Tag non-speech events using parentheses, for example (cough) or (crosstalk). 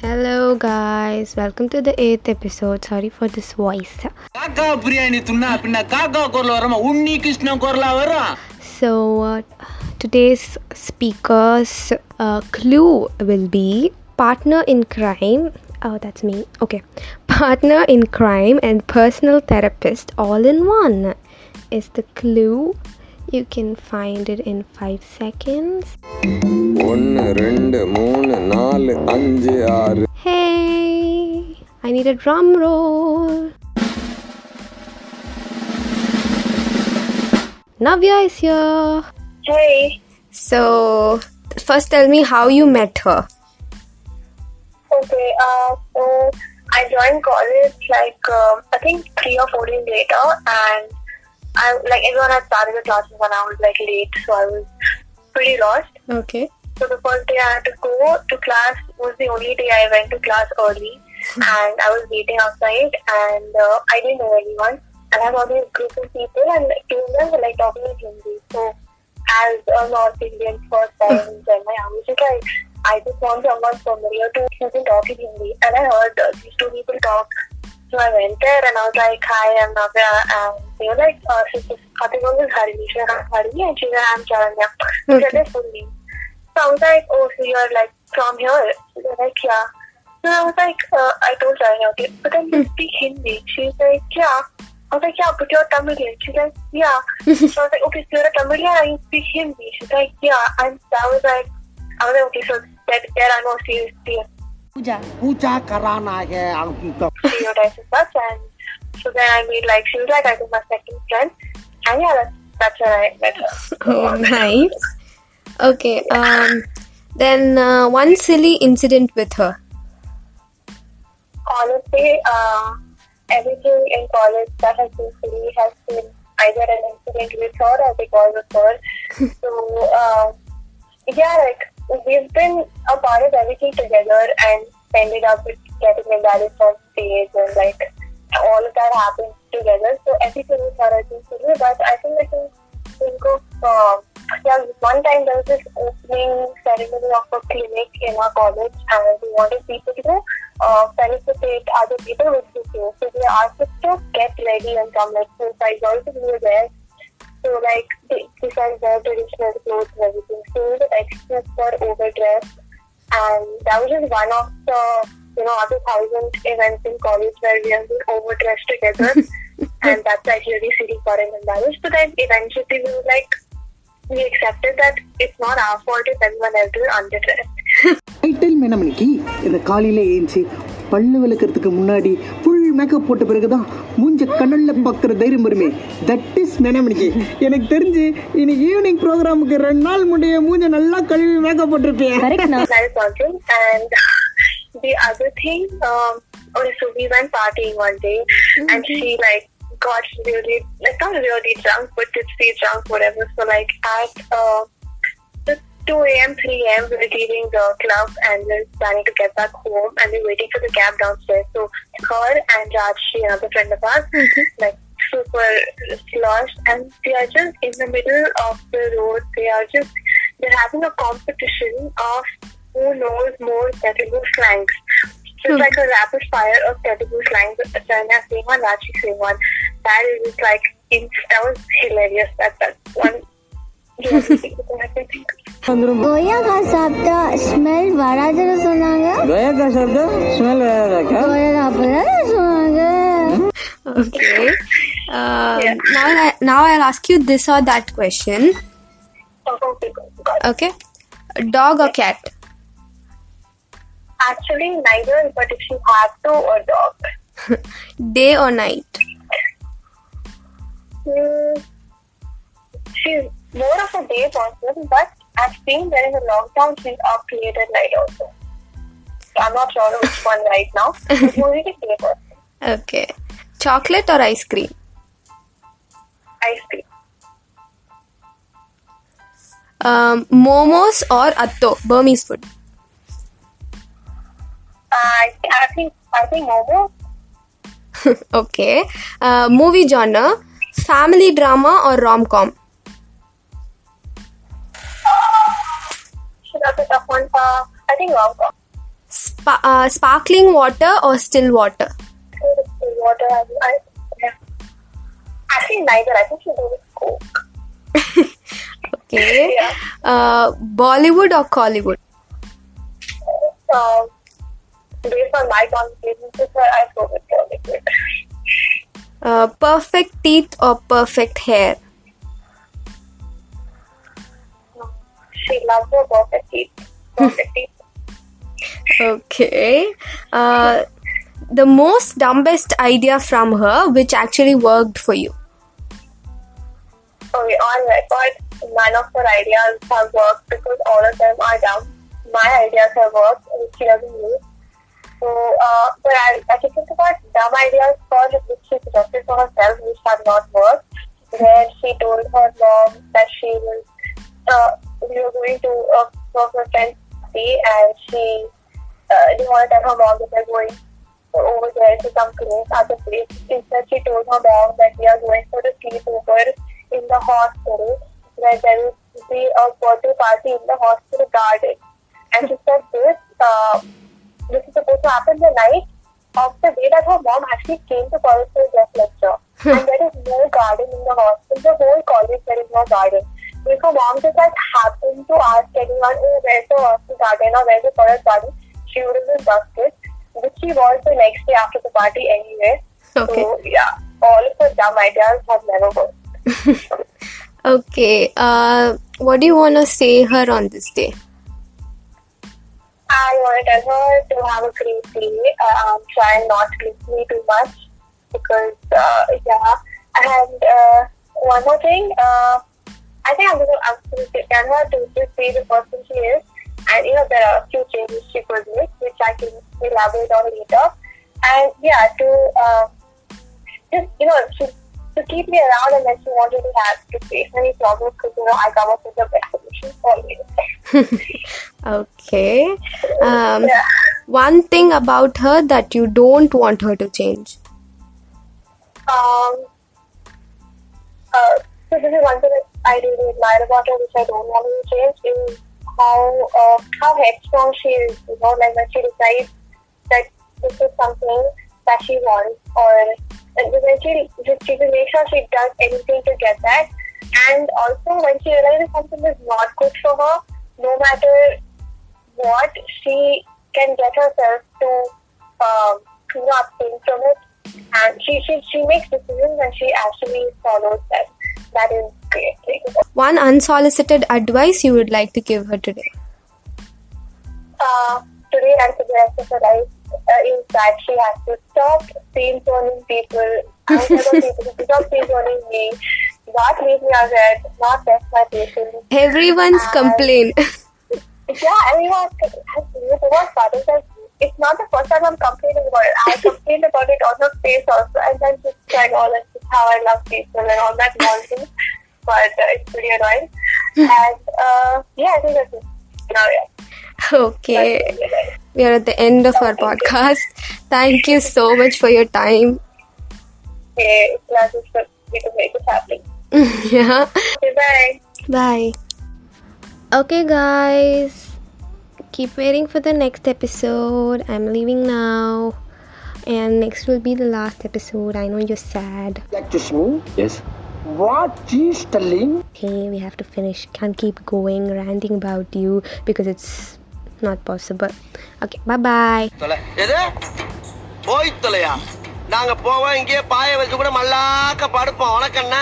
hello guys. Welcome to the eighth episode. Sorry for this voice. so uh, today's speaker's uh, clue will be partner in crime. Oh that's me. Okay. Partner in crime and personal therapist all in one is the clue you can find it in 5 seconds. Hey! I need a drum roll. Navya is here. Hey. So, first tell me how you met her. Okay, uh, so I joined college like uh, I think three or four days later, and I like everyone had started the classes and I was like late, so I was pretty lost. Okay. So the first day I had to go to class was the only day I went to class early, and I was waiting outside, and uh, I didn't know anyone, and I saw these group of people, and like, two of them were like talking in Hindi. So as a North Indian first (laughs) time in Chennai, I was just like, I just want someone familiar to who can talk in Hindi, and I heard uh, these two people talk. So I went there and I was like, hi, I'm Navya. And they were like, uh, she's just, I think it was Hari. She said, I'm Hari. And she said, I'm Charanya. She said their full name. So I was like, oh, so you're like from here? She was like, yeah. So I was like, uh, I told Charanya, okay, but then you speak Hindi. She's like, yeah. I was like, yeah, but you're Tamilian. She's like, yeah. so I was like, okay, so you're a Tamilian and you speak Hindi. She's like, yeah. And I was like, I was like, okay, so that, there I know Puja, Puja, Karana hai unko. She would I best friend. so then I made like she was like I think my second friend and yeah that's, that's where I met her. (laughs) Oh nice. Okay. Um. Then uh, one silly incident with her. Honestly, uh, everything in college that has been silly has been either an incident with her or because of her. (laughs) so uh, yeah, like we've been a part of everything together and ended up with getting embarrassed on stage and like all of that happened together. So everything with her has been silly, but I think I can think of um, yeah, one time there was this opening ceremony of a clinic in our college and we wanted people to uh, felicitate other people with the day. So they asked us to get ready and come like four, five girls we were there. So like they besides their traditional clothes for were overdressed. And that was just one of the, you know, other thousand events in college where we have been overdressed together. (laughs) and that's actually sitting for an embarrassed. But then eventually we were like, we accepted that it's not our fault if everyone else is underdressed. (laughs) I tell me, Namaniki, in the Kali பல்லு விளக்கறதுக்கு முன்னாடி full makeup போட்ட பிறகுதான் மூஞ்ச கண்ணல்ல பார்க்குற தைரியம் வருமே that is மேனமணிக்கு எனக்கு தெரிஞ்சு இன்னைக்கு ஈவினிங் ப்ரோக்ராமுக்கு ரெண்டு நாள் முடிய மூஞ்ச நல்லா கழுவி மேக்கப் போட்டிருப்பேன் the other thing, um, okay, so we went partying one day, and she like got really, like not really drunk, but tipsy drunk, whatever. So like at uh, 2 a.m., 3 a.m., we were leaving the club and we we're planning to get back home, and we we're waiting for the cab downstairs. So her and Rajshi, another friend of ours, mm-hmm. like super sloshed, and they are just in the middle of the road. They are just they're having a competition of who knows more Telugu slangs. So it's hmm. like a rapid fire of Telugu slangs. China saying one, Rachi saying one. That is just like that was hilarious. That that one. (laughs) Yeah, I can think of. கொய்யாக்கா சாப்பிட்டா smell வராதுன்னு சொன்னாங்க கயாக்கா சாப்பிட்டா smell வராதாக்கா கொய்யாக்கா அப்பதானே சொன்னாங்க Okay. Um, Now, I, now I'll ask you this or that question. Okay, God. Okay. Dog or cat? Actually, neither, but if you have to, a dog. (laughs) Day or night? Hmm. She's more of a day person, but I've seen during the lockdown she's up late at night also. So I'm not sure which (laughs) one right now. But mostly day person. Okay. Chocolate or ice cream? Ice cream. Um, momos or atho? Burmese food. I, I think I think Momo. (laughs) okay. Uh, movie genre: family drama or rom com? One. Uh, I think rom spa- uh, sparkling water or still water? The water, I, I, yeah. Actually, neither. I think she does it coke. (laughs) Okay. Yeah. Uh, Bollywood or Kollywood? Um, based on my conversations with her, I go with liquid. Uh, perfect teeth or perfect hair? She loves her perfect teeth. Perfect teeth. (laughs) Okay. Uh, the most dumbest idea from her which actually worked for you. Okay, on record, none of her ideas have worked because all of them are dumb. My ideas have worked, which she doesn't use. So, uh, but I, I can think about dumb ideas first, which she suggested for herself, which have not worked. Where she told her mom that she was, uh, we were going to a for her friend's party, and she uh, didn't want to tell her mom that we're going over there to some place, other place. Instead, she told her mom that we are going for a sleepover in the hospital, where there will be a birthday party in the hospital garden. And she said this, uh, this is supposed to happen the night of the day that her mom actually came to college for a guest lecture. and there is no garden in the hospital. The whole college, there is no garden. If her mom just like happened to ask anyone, oh, where's the garden or where's the college garden, she would have been busted, which she was the next day after the party anyway. Okay. So, yeah, all of her dumb ideas have never worked. (laughs) Okay. Uh, what do you want to say her on this day? I want to tell her to have a great day. Um, try not to me too much because, uh, yeah. And uh, one more thing, uh, I think I'm going to I'm going to her to just be the person she is. And, you know, there are a few changes she could make, which I can elaborate on later. And, yeah, to uh, just, you know, to, to keep me around and then she wanted to have to face any problems because, you know, I come up with the best solution always. (laughs) Okay. Um, Yeah. one thing about her that you don't want her to change. Um, uh, so this is one thing that I really admire about her, which I don't want to change, is how uh, how headstrong she is. You know, like when she decides that this is something that she wants, or when she she make sure she does anything to get that. And also, when she realizes something is not good for her, no matter what, she can get herself to um, you abstain from it and she, she she makes decisions and she actually follows them. That is great. One unsolicited advice you would like to give her today. Uh, today and for the her life uh, is that she has to stop screen zoning people. (laughs) People to stop screen zoning me, not leave me out not test my patience. Everyone's Uh, complaint. (laughs) Yeah, everyone has the worst part is it's not the first time I'm complaining about it. I complained about it on her face also, and then just saying, "Oh, that's just how I love people and all that nonsense." (laughs) But uh, it's pretty annoying. and uh, yeah, I think that's it. Now, yeah. Okay. We are at the end of our (laughs) podcast. Thank you so much for your time. Okay, just to make it happen. (laughs) yeah. Okay, bye. Bye. Okay, guys. Keep waiting for the next episode. I'm leaving now And next will be the last episode. I know you're sad. Lakshmi, Yes. what she's telling Okay, we have to finish. Can't keep going ranting about you because it's not possible. Okay, bye bye. தொலை எது போய் தொலையா நாங்க போவோம் இங்கேயே பாய வச்சு கூட மல்லாக்க படுப்போம் உனக்கு என்ன